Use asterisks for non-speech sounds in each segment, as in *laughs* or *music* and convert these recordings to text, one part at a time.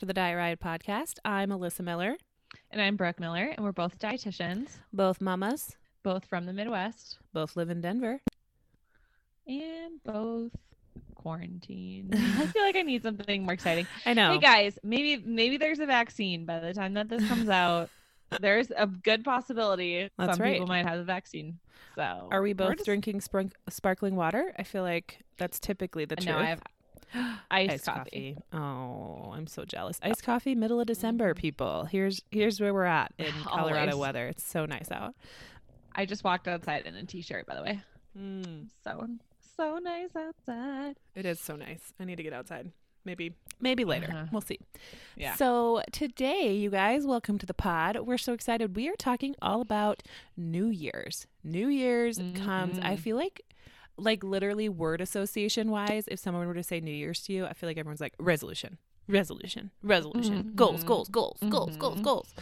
Back to the Diet Riot podcast. I'm Alyssa Miller, And I'm Brooke Miller, and we're both dietitians, both mamas, both from the Midwest, both live in Denver. and both quarantined. *laughs* I feel like I need something more exciting. I know. Hey guys, maybe maybe there's a vaccine by the time that this comes *laughs* out. there's a good possibility That's some right. people might have a vaccine. So Are we both just- drinking sprunk- sparkling water? I feel like that's typically the truth. No, I have *gasps* iced, coffee. Oh, I'm so jealous. Iced coffee, middle of December, people. Here's here's where we're at in *laughs* Colorado Always. weather. It's so nice out. I just walked outside in a t-shirt, by the way. Mm, So so nice outside. it is so nice. I need to get outside. Maybe maybe later. Uh-huh. We'll see. Yeah. So today, you guys, welcome to the pod. We're so excited. We are talking all about New Year's. New Year's comes. I Mhm. feel like, like literally word association wise, if someone were to say New Year's to you, I feel like everyone's like resolution, resolution, resolution, goals, Mhm. goals, goals, goals, goals, Mhm. goals.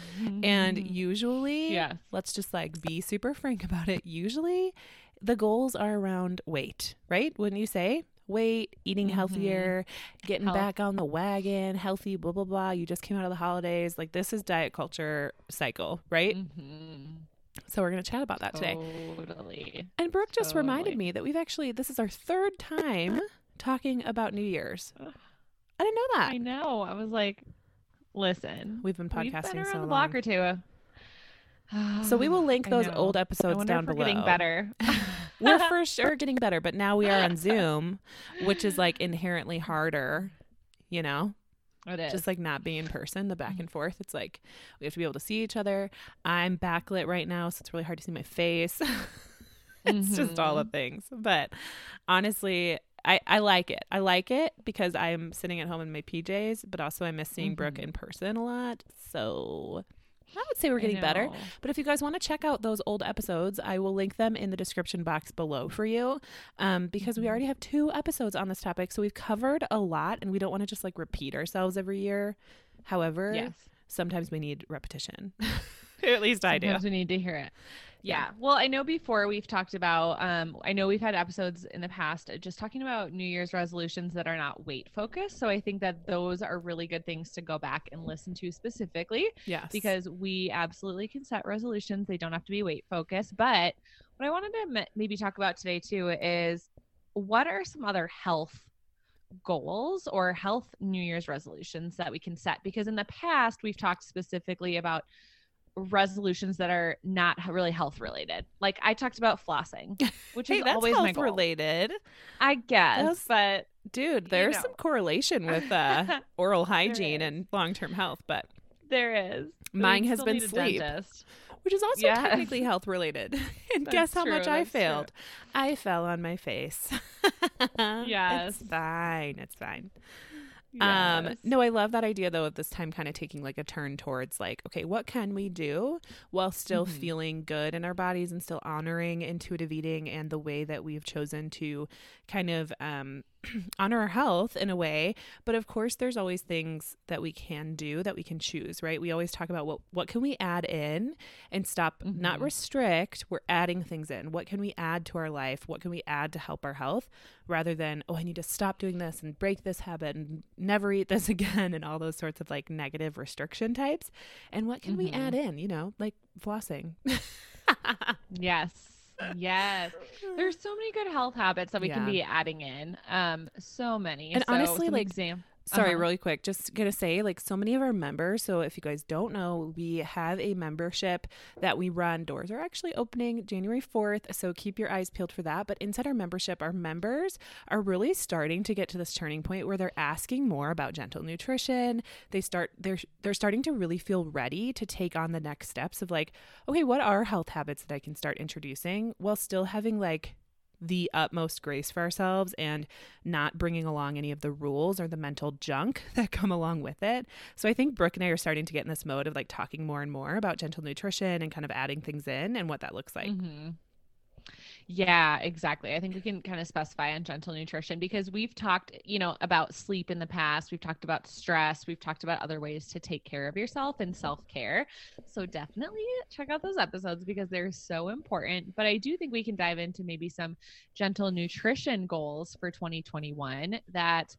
And Mhm. usually, yeah. let's just like be super frank about it. Usually, the goals are around weight, right? Wouldn't you say? Weight, eating Mhm. healthier, getting Health. back on the wagon, healthy, blah, blah, blah. You just came out of the holidays. Like, this is diet culture cycle, right? So, we're going to chat about that today. Totally. And Brooke just reminded me that we've actually, this is our third time *laughs* talking about New Year's. I didn't know that. I know. I was like, listen, We've been we've podcasting been around so the block or two. So, we will link *sighs* those old episodes down below. getting better. *laughs* we're for *laughs* sure getting better, but now we are on Zoom, which is like inherently harder, you know, It is. just like not being in person, the back and forth. It's like we have to be able to see each other. I'm backlit right now, so it's really hard to see my face. *laughs* it's just all the things. But honestly, I, I like it. I like it because I'm sitting at home in my PJs, but also I miss seeing Brooke Mhm. in person a lot. So I would say we're getting better. But if you guys want to check out those old episodes, I will link them in the description box below for you um, because we already have two episodes on this topic. So we've covered a lot and we don't want to just like repeat ourselves every year. However, Yes. sometimes we need repetition. *laughs* *laughs* At least I do. We need to hear it. Yeah. Yeah. Well, I know before we've talked about, um, I know we've had episodes in the past just talking about New Year's resolutions that are not weight focused. So I think that those are really good things to go back and listen to specifically Yes. because we absolutely can set resolutions. They don't have to be weight focused. But what I wanted to m- maybe talk about today too is what are some other health goals or health New Year's resolutions that we can set? Because in the past, we've talked specifically about resolutions that are not really health related. Like I talked about flossing, *laughs* which hey, is that's always my health goal. related. I guess, That's- but Dude, You there's know. some correlation with uh, *laughs* oral hygiene and long term health, but there is. Mine has been sleep. dentist. which is also Yes. technically health related. *laughs* and guess how true, much I that's true. failed? I fell on my face. Yes. It's fine. It's fine. Yes. Um no, I love that idea though of this time kind of taking like a turn towards like, okay, what can we do while still Mhm. feeling good in our bodies and still honoring intuitive eating and the way that we've chosen to kind of um *clears throat* honor our health in a way but of course there's always things that we can do that we can choose right? We always talk about what what can we add in and stop not Mhm. restrict we're adding things in. What can we add to our life? What can we add to help our health? Rather than oh i need to stop doing this and break this habit and never eat this *laughs* again and all those sorts of like negative restriction types. And what can we Mhm. add in? You know like flossing. *laughs* Yes. Yes. *laughs* There's so many good health habits that we can be adding in. Um, so many. And So honestly, like, exam- Sorry, Uh-huh. really quick. Just gonna say, like, so many of our members. So, if you guys don't know, we have a membership that we run. Doors are actually opening January 4th. So, keep your eyes peeled for that. But inside our membership, our members are really starting to get to this turning point where they're asking more about gentle nutrition. They start, they're, they're starting to really feel ready to take on the next steps of, like, okay, what are health habits that I can start introducing while still having, like, the utmost grace for ourselves and not bringing along any of the rules or the mental junk *laughs* that come along with it. So I think Brooke and I are starting to get in this mode of like talking more and more about gentle nutrition and kind of adding things in and what that looks like. Mhm. Yeah, exactly. I think we can kind of specify on gentle nutrition because we've talked, you know, about sleep in the past. We've talked about stress. We've talked about other ways to take care of yourself and self care. So definitely check out those episodes because they're so important. But I do think we can dive into maybe some gentle nutrition goals for 2021 that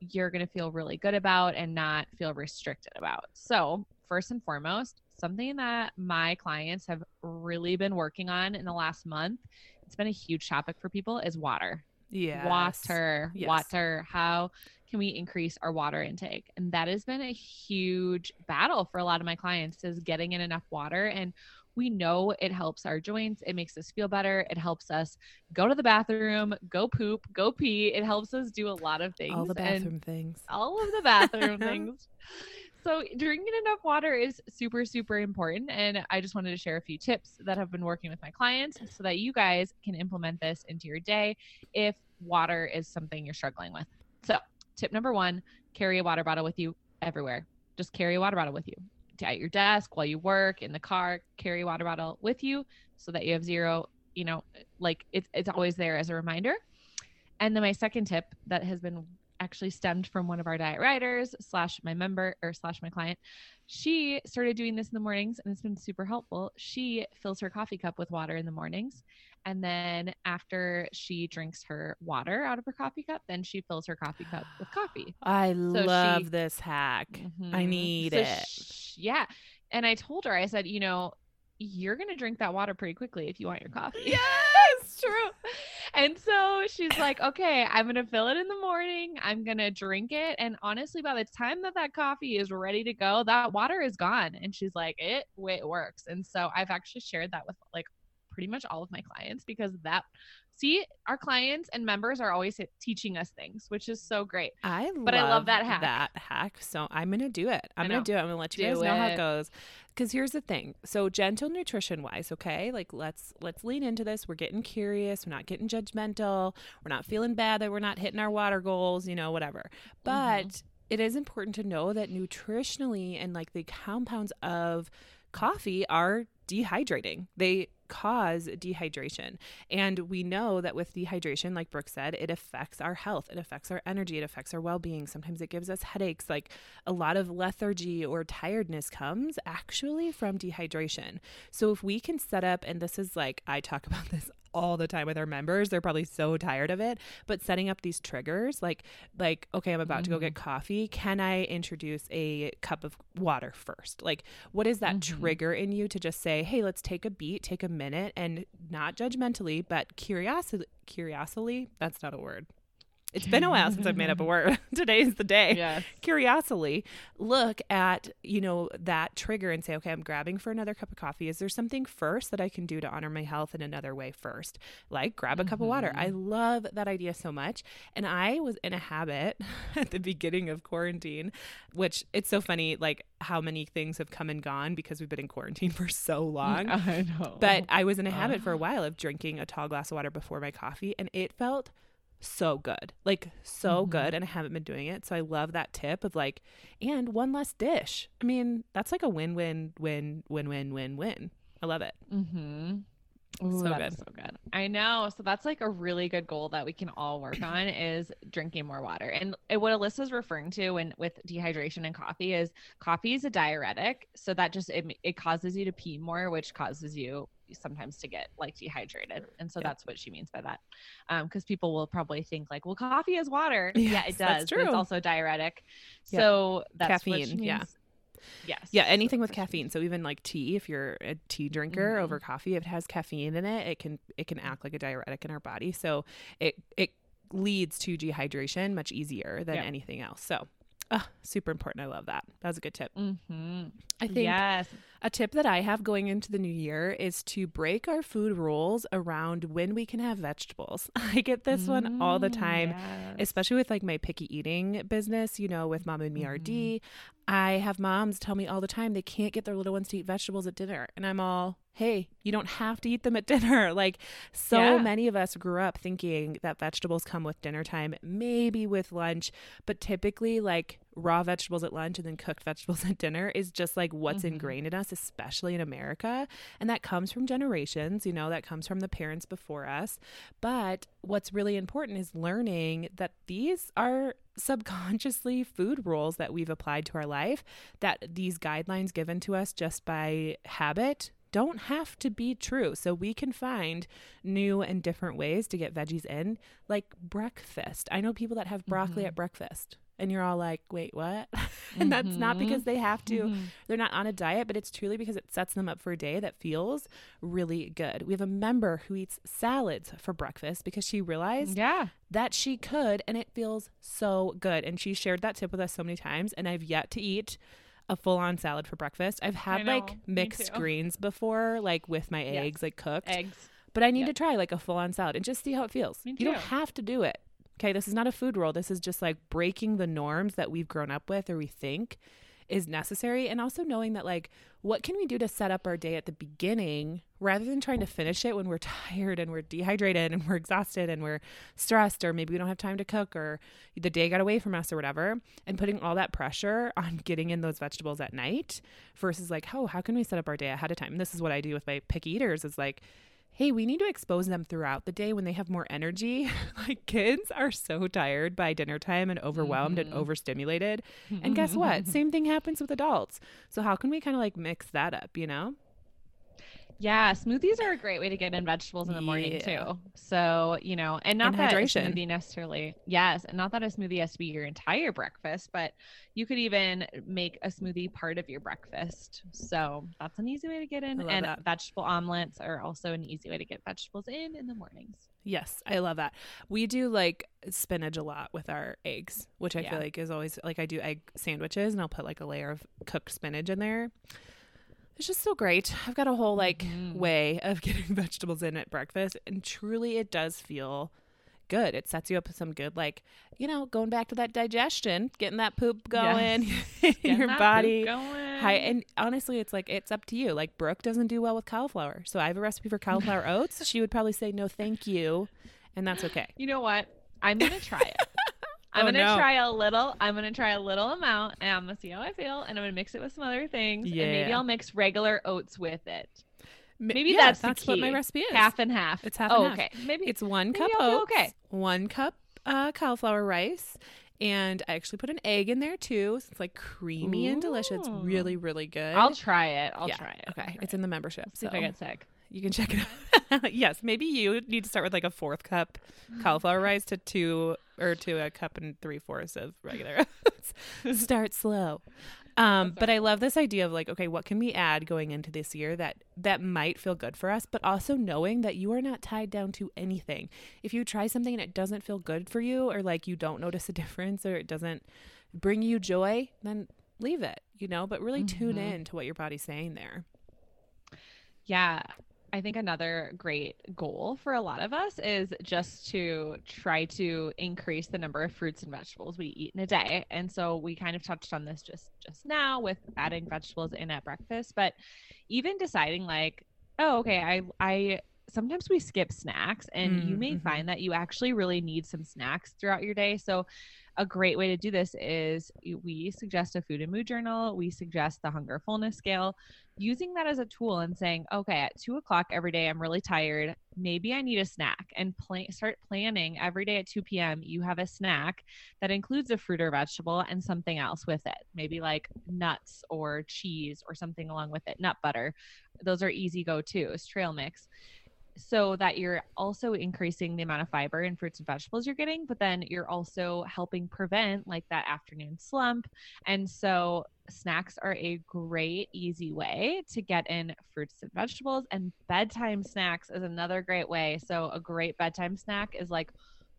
you're going to feel really good about and not feel restricted about. So, first and foremost, something that my clients have really been working on in the last month, it's been a huge topic for people is water. Yeah. Water, Yes. water. How can we increase our water intake? And that has been a huge battle for a lot of my clients is getting in enough water and we know it helps our joints. It makes us feel better. It helps us go to the bathroom, go poop, go pee. It helps us do a lot of things. All the bathroom things. all of the *laughs* bathroom things. *laughs* So, drinking enough water is super, super important. And I just wanted to share a few tips that have been working with my clients so that you guys can implement this into your day if water is something you're struggling with. So, tip number one carry a water bottle with you everywhere. Just carry a water bottle with you at your desk while you work, in the car, carry a water bottle with you so that you have zero, you know, like it's, it's always there as a reminder. And then my second tip that has been actually stemmed from one of our Diet Rioters slash my member or slash my client. She started doing this in the mornings and it's been super helpful. She fills her coffee cup with water in the mornings. And then after she drinks her water out of her coffee cup, then she fills her coffee cup with coffee. *gasps* I she- love this hack. I Mhm. need So it. sh- yeah. And I told her, I said, you know, you're going to drink that water pretty quickly if you want your coffee. Yes, true. *laughs* And so she's like, okay, I'm going to fill it in the morning. I'm going to drink it. And honestly, by the time that that coffee is ready to go, that water is gone. And she's like, it, it works. And so I've actually shared that with like pretty much all of my clients because that, see, our clients and members are always teaching us things, which is so great. I But I love that hack. That hack. So I'm gonna do it. I'm gonna do it. I'm gonna let you Do guys know how it. it goes. Because here's the thing. So gentle nutrition wise, okay? Like let's let's lean into this. We're getting curious. We're not getting judgmental. We're not feeling bad that we're not hitting our water goals. You know, whatever. Mm-hmm. But it is important to know that nutritionally and like the compounds of coffee are dehydrating. They cause dehydration. And we know that with dehydration, like Brooke said, it affects our health, it affects our energy, it affects our well being. Sometimes it gives us headaches. Like a lot of lethargy or tiredness comes actually from dehydration. So if we can set up, and this is like, I talk *laughs* about this all the time with our members they're probably so tired of it but setting up these triggers like like okay i'm about to go get coffee can i introduce a cup of water first like what is that Mhm. trigger in you to just say hey let's take a beat take a minute and not judgmentally but curiosity that's not a word it's been a while since i've made up a word. *laughs* Today's the day. Yes. curiosity. Look at you know that trigger and say okay i'm grabbing for another cup of coffee. Is there something first that i can do to honor my health in another way first? Like grab a cup of water. I mm-hmm. love that idea so much. And i was in a habit *laughs* at the beginning of quarantine which it's so funny like how many things have come and gone because we've been in quarantine *laughs* for so long. I know. but I was in a habit for a *gasps* while of drinking a tall glass of water before my coffee, and it felt so good. Like, so Mhm. good. And I haven't been doing it. So I love that tip of like, and one less dish. I mean, that's like a win win, win, win, win, win, win. I love it. Mm-hmm. Ooh, So good. so good. I know. So that's like a really good goal that we can all work on *clears throat* is drinking more water. And what Alyssa's referring to when with dehydration and coffee is coffee is a diuretic. So that just it, it causes you to pee more, which causes you sometimes to get like dehydrated. And so Yeah. that's what she means by that. Um, because people will probably think like, well, coffee is water. yeah, Yes, it that's does. but It's also diuretic. Yep. So that's Caffeine, yeah. Yes. Yeah, anything with That's what she caffeine. So even like tea, if you're a tea drinker Mhm. over coffee, if it has caffeine in it, it can it can act like a diuretic in our body. So it it leads to dehydration much easier than Yep. anything else. So ah, super important. I love that. That was a good tip. Mm-hmm. I think Yes. A tip that I have going into the new year is to break our food rules around when we can have vegetables. *laughs* I get this one all the Mm, time, yes. especially with like my picky eating business, you know, with Mom and Me Mm-hmm. RD. I have moms tell me all the time they can't get their little ones to eat vegetables at dinner. And I'm all, hey, you don't have to eat them at *laughs* dinner. Like, so Yeah. many of us grew up thinking that vegetables come with dinner time, maybe with lunch, but typically, like, raw vegetables at lunch and then cooked *laughs* vegetables at dinner is just like what's Mhm. ingrained in us, especially in America. And that comes from generations, you know, that comes from the parents before us. But what's really important is learning that these are subconsciously food rules that we've applied to our life, that these guidelines given to us just by habit don't have to be true. So we can find new and different ways to get veggies in, like breakfast. I know people that have broccoli Mhm. at breakfast. And you're all like, wait, what? *laughs* and that's not Mhm. because they have to Mhm. they're not on a diet, but it's truly because it sets them up for a day that feels really good. We have a member who eats salads for breakfast because she realized Yeah. that she could and it feels so good. And she shared that tip with us so many times and I've yet to eat a full on salad for breakfast. I've had know, like mixed greens before, like with my Yes. eggs, like cooked. Eggs. But I need Yep. to try like a full on salad and just see how it feels. You don't have to do it. Okay, this is not a food rule. This is just like breaking the norms that we've grown up with or we think is necessary and also knowing that like what can we do to set up our day at the beginning rather than trying to finish it when we're *laughs* tired and we're dehydrated and we're exhausted and we're stressed or maybe we don't have time to cook or the day got away from us or whatever and putting all that pressure *laughs* on getting in those vegetables at night versus like oh how can we set up our day ahead of time? And this is what I do with my picky eaters is like hey, we need to expose them throughout the day when they have more energy. *laughs* like kids are so tired by dinner time and overwhelmed and Mhm. overstimulated. And guess what? Same thing happens with adults. So how can we kind of like mix that up, you know? Yeah, smoothies are a great way to get in vegetables in the morning Yeah. too. So, you know, and not And that hydration. a smoothie necessarily, yes, and not that a smoothie has to be your entire breakfast, but you could even make a smoothie part of your breakfast. So that's an easy way to get in. And that. vegetable omelets are also an easy way to get vegetables in in the mornings. Yes, I love that. We do like spinach a lot with our eggs, which I Yeah. feel like is always like I do egg sandwiches and I'll put like a layer of cooked spinach in there. It's just so great. I've got a whole like Mhm. way of *laughs* getting vegetables in at breakfast and truly it does feel good. It sets you up with some good like, you know, going back to that digestion, getting that poop going *laughs* in your body. going. Hi, and honestly, it's like it's up to you. Like Brooke doesn't do well with cauliflower, so I have a recipe for cauliflower *laughs* oats. She would probably say no, thank you, and that's okay. You know what? I'm gonna try it. I'm Oh, gonna no. try a little. I'm gonna try a little amount, and I'm gonna see how I feel, and I'm gonna mix it with some other things, and maybe I'll mix regular oats with it. Maybe yeah, that's that's what my recipe is. Half and half. It's half oh, and half. okay. Maybe It's one Maybe cup I'll oats, okay. one cup uh, cauliflower rice, and I actually put an egg in there too. So it's like creamy and delicious. It's really, really good. I'll try it. I'll yeah, try it. Okay, try it's it. in the membership, See so if I get sick. you can check it out. *laughs* yes, maybe you need to start with like a fourth cup cauliflower rice to two or to a cup and three fourths of regular *laughs* oats. start slow. Um, but I love this idea of like, okay, what can we add going into this year that that might feel good for us, but also knowing that you are not tied down to anything. If you try something and it doesn't feel good for you, or like you don't notice a *laughs* difference, or it doesn't bring you joy, then leave it. You know, but really tune Mhm. in to what your body's saying there. Yeah. I think another great goal for a lot of us is just to try to increase the number of fruits and vegetables we eat in a day. And so we kind of touched on this just just now with adding vegetables in at breakfast, but even deciding like, oh, okay, I I sometimes we skip snacks and you Mm, may mhm. find that you actually really need some snacks throughout your day. So a great way to do this is we suggest a food and mood journal. We suggest the hunger fullness scale using that as a tool and saying, okay, at two o'clock every day, I'm really tired. Maybe I need a snack and start planning every day at 2 p.m. You have a snack that includes a fruit or vegetable and something else with it, maybe like nuts or cheese or something along with it, nut butter. Those are easy go tos, trail mix. So that you're also increasing the amount of fiber and fruits and vegetables you're getting, but then you're also helping prevent like that afternoon slump and so snacks are a great, easy way to get in fruits and vegetables. And bedtime snacks is another great way. So, a great bedtime snack is like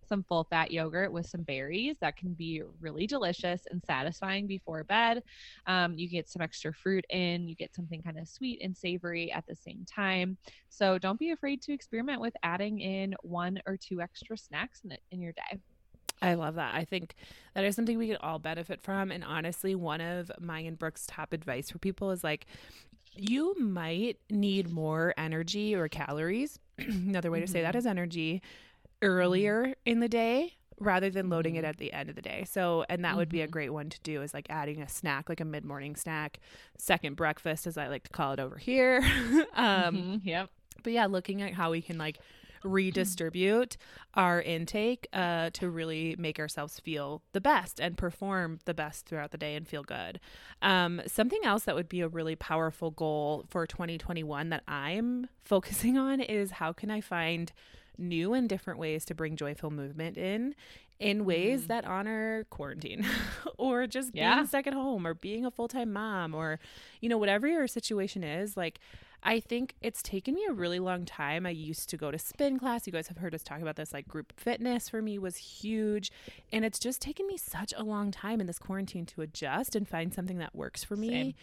some full fat yogurt with some berries that can be really delicious and satisfying before bed. Um, you get some extra fruit in, you get something kind of sweet and savory at the same time. So, don't be afraid to experiment with adding in one or two extra snacks in, it, in your day. I love that. I think that is something we could all benefit from. And honestly, one of my and Brooke's top advice for people is like, you might need more energy or calories. *clears throat* Another way to say that Mhm. energy earlier in the day rather than loading it at the end of the day. So, and that would be a Mhm. great one to do is like adding a snack, like a mid morning snack, second breakfast, as I like to call it over here. *laughs* um, Mhm, yep. but yeah, looking at how we can like redistribute our intake uh, to really make ourselves feel the best and perform the best throughout the day and feel good. Um, something else that would be a really powerful goal for 2021 that I'm focusing on is how can I find new and different ways to bring joyful movement in in ways Mhm. that honor quarantine *laughs* or just Yeah. being stuck at home or being a full-time mom or you know whatever your situation is like I think it's taken me a really long time. I used to go to spin class. You guys have heard us talk about this. Like group fitness for me was huge. And it's just taken me such a long time in this quarantine to adjust and find something that works for me. Same.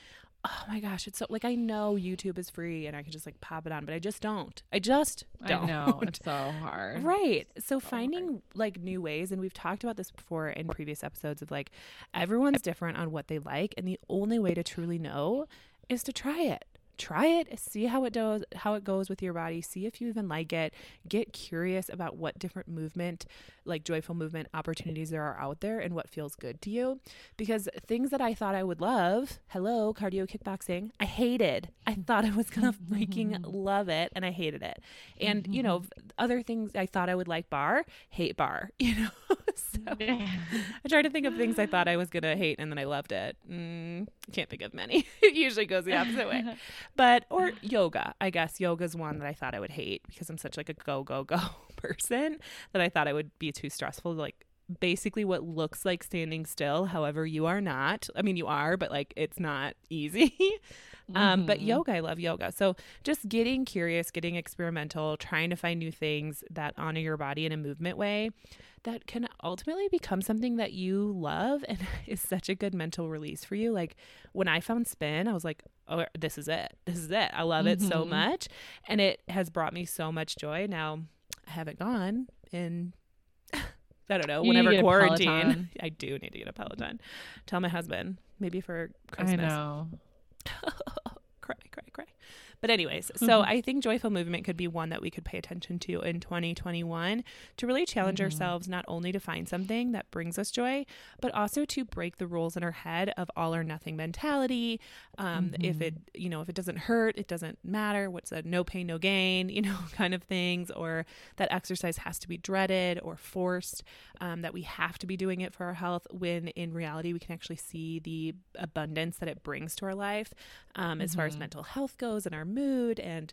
Oh my gosh. It's so like I know YouTube is free and I can just like pop it on, but I just don't. I just don't. I know it's so hard. *laughs* Right. So hard. finding like new ways, and we've talked about this before in previous episodes of like everyone's different on what they like, and the only way to truly know is to try it. Try it, see how it does, how it goes with your body, see if you even like it. Get curious about what different movement, like joyful movement opportunities there are out there and what feels good to you. Because things that I thought I would love, hello, cardio kickboxing, I hated. I mm-hmm. thought I was gonna *laughs* freaking mm-hmm. love it and I hated it. And you know, mm-hmm. other things I thought I would like bar, hate bar, *laughs* you know. *laughs* so I tried to think of things I thought I was gonna hate and then I loved it. Mm, I can't think of many. *laughs* it usually goes the opposite way. *laughs* But or yoga, I guess yoga's one that I thought I would hate because I'm such like a go go go person that I thought I would be too stressful. Like basically what looks like standing still. However, you are not. I mean, you are, but like it's not *laughs* easy. Um, but Mhm. yoga, I love yoga. So just getting curious, getting experimental, trying to find new things that honor your body in a movement way that can ultimately become something that you love and *laughs* is such a good mental release for you. Like when I found spin, I was like, oh, this is it. This is it. I love it so Mhm. much. And it has brought me so much joy. Now I haven't gone in. I don't know. You whenever quarantine, *laughs* I do need to get a Peloton. Tell my husband maybe for Christmas. I know. *laughs* But anyways, so I think joyful movement could be one that we could pay attention to in 2021 to really challenge Mhm. ourselves not only to find something that brings us joy, but also to break the rules in our head of all or nothing mentality. Um, If it, you know, if it doesn't hurt, it doesn't matter. What's a no pain, no gain, *laughs* you know, kind of things, or that exercise has to be dreaded or forced, um, that we have to be doing it for our health when in reality we can actually see the abundance that it brings to our life um, as far as Mhm. mental health goes and our mood and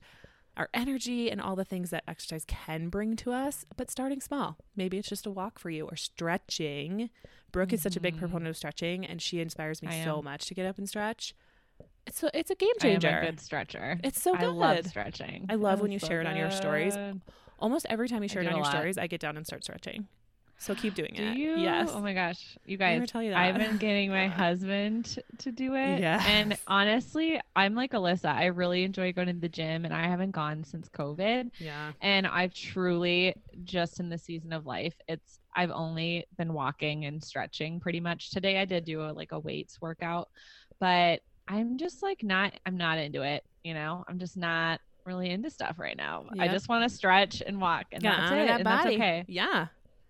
our energy and all the things that exercise can bring to us, but starting small. Maybe it's just a walk for you or stretching. Brooke is such a big Mhm. proponent of stretching and she inspires me I so am. much to get up and stretch. It's a, it's a game I am changer. a good stretcher. It's so I love good. stretching. I love It when is you so share it on your stories. good. Almost every time you share it on your lot. stories, I get down and start stretching. So keep doing Do it. you? Yes. Oh my gosh, you guys! tell you that. I've been getting my *laughs* husband to do it. Yes. And honestly, I'm like Alyssa. I really enjoy going to the gym, and I haven't gone since COVID. yeah. And I've truly just in the season of life, it's I've only been walking and stretching pretty much. Today I did do a like a weights workout, but I'm just like not I'm not into it, you know? I'm just not really into stuff right now. I just want to stretch and walk and Gotta that's it. that and body. that's okay. Yeah.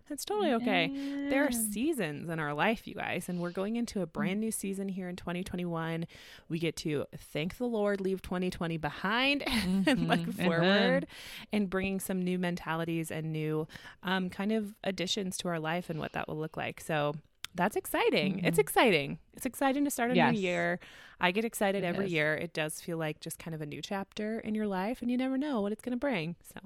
That's totally okay. There are seasons in our life, you guys, and we're going into a brand new season here in 2021. We get to thank the Lord, leave 2020 behind, *laughs* and look Mhm. forward, and bringing some new mentalities and new um, kind of additions to our life and what that will look like. So that's exciting. It's Mhm. exciting. It's exciting to start a Yes. new year. I get excited It every is. year. It does feel like just kind of a new chapter in your life, and you never know what it's going to bring. So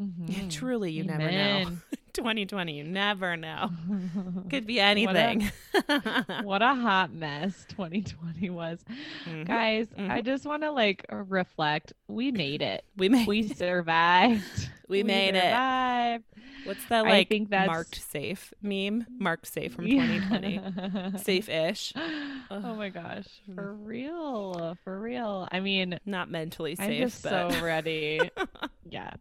Mhm. *laughs* truly, you never know. 2020, *laughs* you never know. *laughs* Could be What a- anything. what a hot mess 2020 was. Mhm. Guys, Mhm. I just want to like reflect. We made it. We made We survived. we made it. survived. What's that like I think that's- marked safe meme? Marked safe from 2020. Safe-ish. oh my gosh. For real. For real. I mean, Not mentally safe, I'm safe, just but so ready. yeah.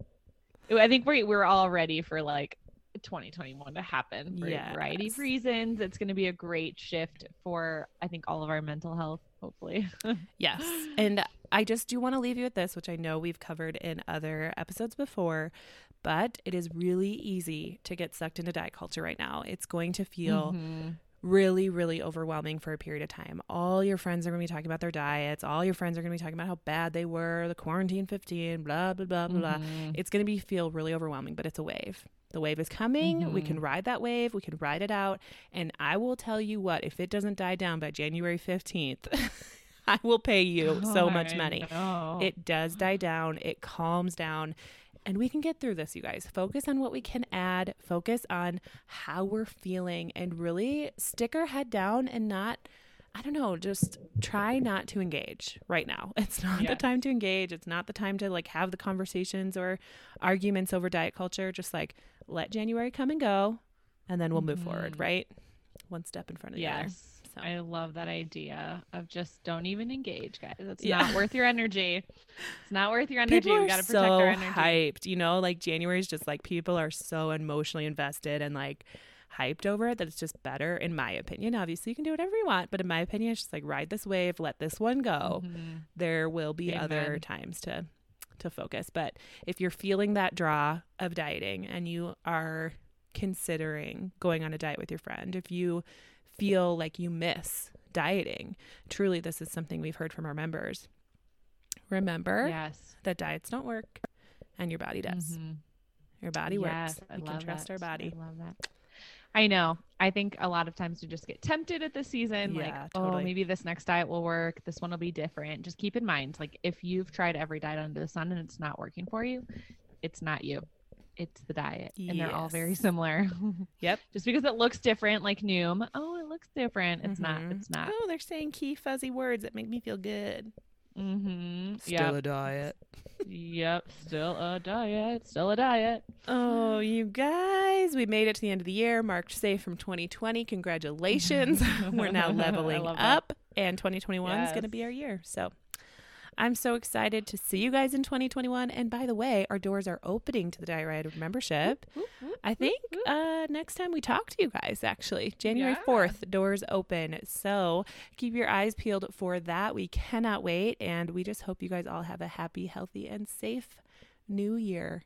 I think we we're all ready for like 2021 to happen for a variety of reasons. It's going to be a great shift for I think all of our mental health, hopefully. *laughs* yes. And I just do want to leave you with this, which I know we've covered in other episodes before, but it is really easy to get sucked into diet culture right now. It's going to feel Mhm. Really, really overwhelming for a period of time. All your friends are going to be talking about their diets. All your friends are going to be talking about how bad they were, the quarantine 15, blah, blah, blah, blah, blah. Mhm. It's going to be feel really overwhelming, but it's a wave. The wave is coming. We can ride that wave. We can ride it out. And I will tell you what, if it doesn't die down by January 15th, *laughs* I will pay you *laughs* so much money. It does die down. It calms down. And we can get through this, you guys. Focus on what we can add, focus on how we're feeling, and really stick our head down and not. I don't know, just try not to engage right now. *laughs* It's not the time to engage. It's not the time to like have the conversations or arguments over diet culture. Just like let January come and go and then we'll move forward, Mhm. right? One step in front of the other. So. I love that idea of just don't even engage, guys. It's Yeah. not worth your energy. It's not worth your energy. People we got to protect so our energy. hyped, you know, like January is just like people are so emotionally invested and like hyped over it that it's just better in my opinion. Obviously, you can do whatever you want, but in my opinion, it's just like ride this wave, let this one go. Mhm. There will be other times to to focus, but if you're feeling that draw of dieting and you are considering going on a diet with your friend, if you feel like you miss dieting, truly this is something we've heard from our members. Remember, Yes. that diets don't work and your body does. Mhm. Your body Yes, works. I We can trust that. our body. I love that. I know. I think a lot of times we just get tempted at this season. Yeah, like, totally. oh, maybe this next diet will work. This one will be different. Just keep in mind, like, if you've tried every diet under the sun and it's not working for you, it's not you. It's the diet. And they're all very similar. *laughs* Yep. just because it looks different, like Noom, oh, it looks different. It's not. Mhm. It's not. Oh, they're saying key fuzzy words that make me feel good. Mm-hmm. Still Yep. a diet. yep. Still a diet. Still a diet. Oh, you guys, we made it to the end of the year. Marked safe from 2020. Congratulations. *laughs* We're now *laughs* leveling up, and 2021 is going to be our year. So I'm so excited to see you guys in 2021. And by the way, our doors are opening to the Diet Riot membership. I think uh, next time we talk to you guys, actually, January yeah. 4th, doors open. So keep your eyes peeled for that. We cannot wait. And we just hope you guys all have a happy, healthy, and safe new year.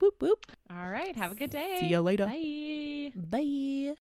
Boop, boop. All right. Have a good day. See you later. Bye. Bye.